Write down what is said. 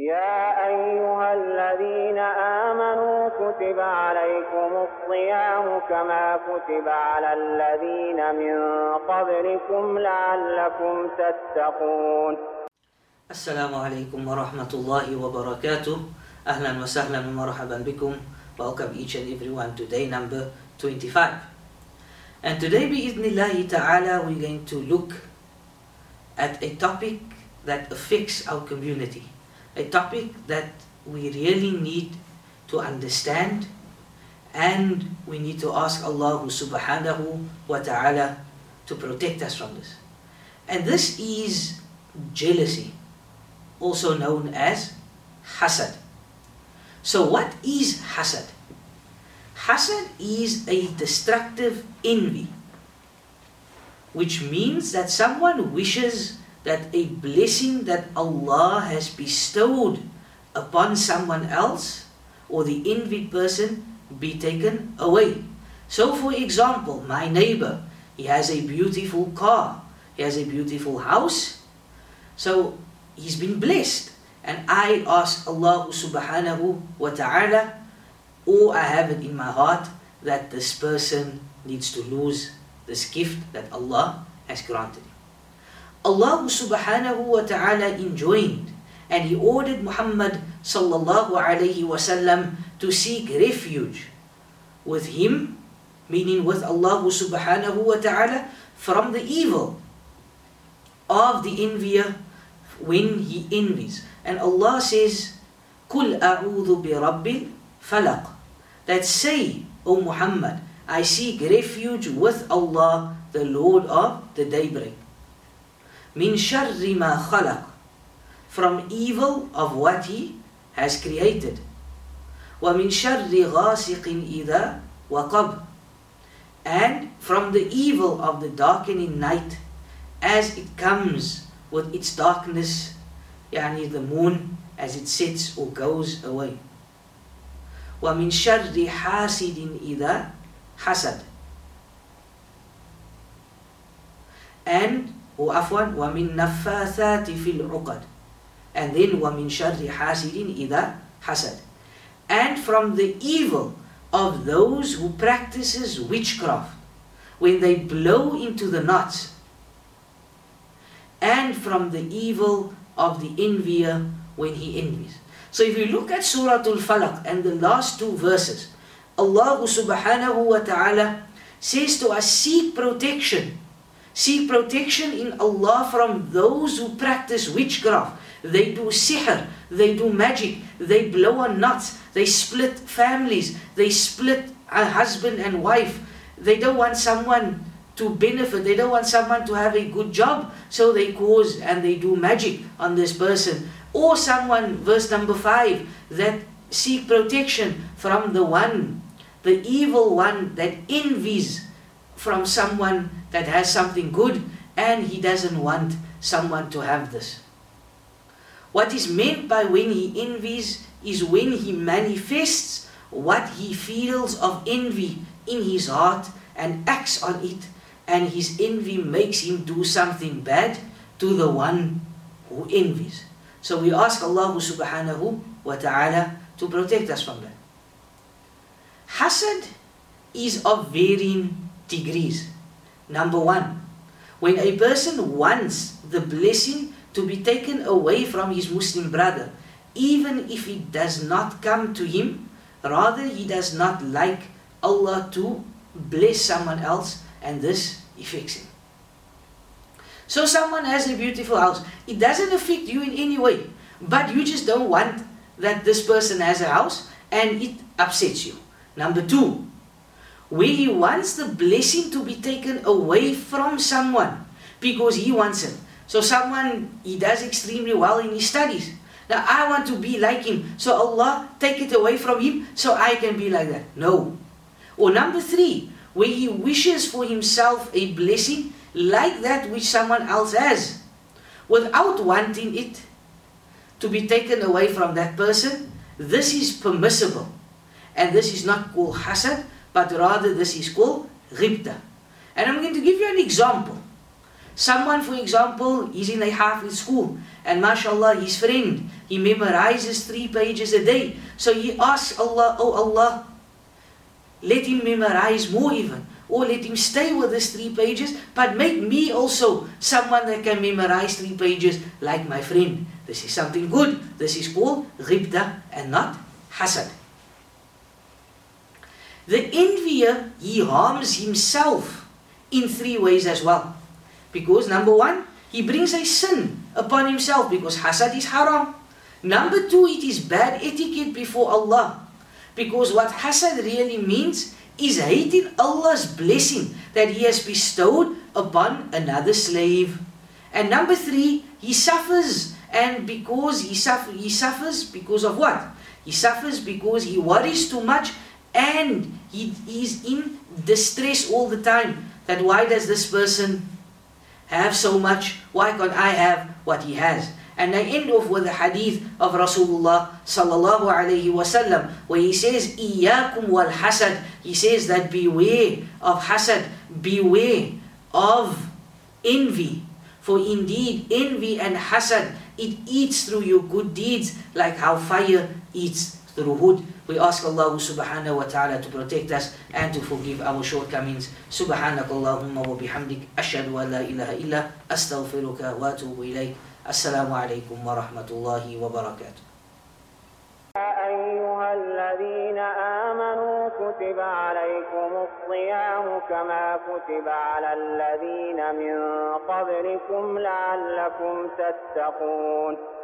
يا أيها الذين آمنوا كتب عليكم الصيام كما كتب على الذين من قبلكم لعلكم تتقون. السلام عليكم ورحمة الله وبركاته. أهلا وسهلا ومرحبا بكم. Welcome each and everyone to day number 25 And today بإذن ta'ala we're going to look at a topic that affects our community. A topic that we really need to understand and we need to ask Allah subhanahu wa ta'ala to protect us from this. And this is jealousy, also known as hasad. So, what is hasad? Hasad is a destructive envy, which means that someone wishes that a blessing that Allah has bestowed upon someone else or the envied person be taken away. So, for example, my neighbor, he has a beautiful car, he has a beautiful house, so he's been blessed. And I ask Allah subhanahu wa ta'ala, or I have it in my heart that this person needs to lose this gift that Allah has granted. Allah subhanahu wa ta'ala enjoined and he ordered Muhammad sallallahu alayhi wasallam to seek refuge with him, meaning with Allah subhanahu wa ta'ala, from the evil of the envier when he envies. And Allah says, a'udhu bi rabbil falaq. That say, O Muhammad, I seek refuge with Allah, the Lord of the daybreak. Min sharri ma khalaq from evil of what he has created. Min sharri ghasiqin idha waqab and from the evil of the darkening night as it comes with its darkness yani the moon as it sets or goes away. Wa min sharri hasidin idha hasad afwan ومن نفاثات في العقد، and then wa min حاسد إذا ida and from the evil of those who practices witchcraft when they blow into the knots and from the evil of the envier when he envies. So if you look at surah al-falaq and the last two verses allah subhanahu wa ta'ala says to us seek protection Seek protection in Allah from those who practice witchcraft. They do sihr, they do magic, they blow on nuts, they split families, they split a husband and wife. They don't want someone to benefit, they don't want someone to have a good job, so they cause and they do magic on this person. Or someone, verse number 5, that seek protection from the one, the evil one that envies from someone that has something good and he doesn't want someone to have this. What is meant by when he envies is when he manifests what he feels of envy in his heart and acts on it, and his envy makes him do something bad to the one who envies. So we ask Allah subhanahu wa ta'ala to protect us from that. Hasad is of varying degrees. Number one, when a person wants the blessing to be taken away from his Muslim brother, even if it does not come to him, rather he does not like Allah to bless someone else, and this affects him. So someone has a beautiful house. It doesn't affect you in any way, but you just don't want that this person has a house and it upsets you. Number two, where he wants the blessing to be taken away from someone because he wants it. So someone he does extremely well in his studies. Now I want to be like him. So Allah take it away from him so I can be like that. No. Or number three, where he wishes for himself a blessing like that which someone else has, without wanting it to be taken away from that person, this is permissible. And this is not called hasad, but rather this is called ghibta. And I'm going to give you an example. Someone, for example, is in a Hafiz school, and mashallah, his friend, he memorizes three pages a day. So he asks Allah, Oh Allah, let him memorize more even. Or let him stay with these three pages, but make me also someone that can memorize three pages like my friend. This is something good. This is called ghibta and not hasad. The envier, he harms himself in three ways as well. Because number one, he brings a sin upon himself because hasad is haram. Number two, it is bad etiquette before Allah. Because what hasad really means is hating Allah's blessing that He has bestowed upon another slave. And number three, he suffers, and because he, suffer, he suffers because of what? He suffers because he worries too much and he is in distress all the time. That why does this person have so much? Why can't I have what he has? And I end off with the hadith of Rasulullah sallallahu alayhi wasallam where he says, "Iyakum wal hasad." He says that beware of hasad, beware of envy. For indeed, envy and hasad it eats through your good deeds like how fire eats through wood. We ask Allah subhanahu wa ta'ala to protect us and to forgive our shortcomings. سبحانك اللهم وبحمدك أشهد أن لا إله إلا أستغفرك وأتوب إليك السلام عليكم ورحمة الله وبركاته أيها الذين آمنوا كتب عليكم الصيام كما كتب على الذين من قبلكم لعلكم تتقون.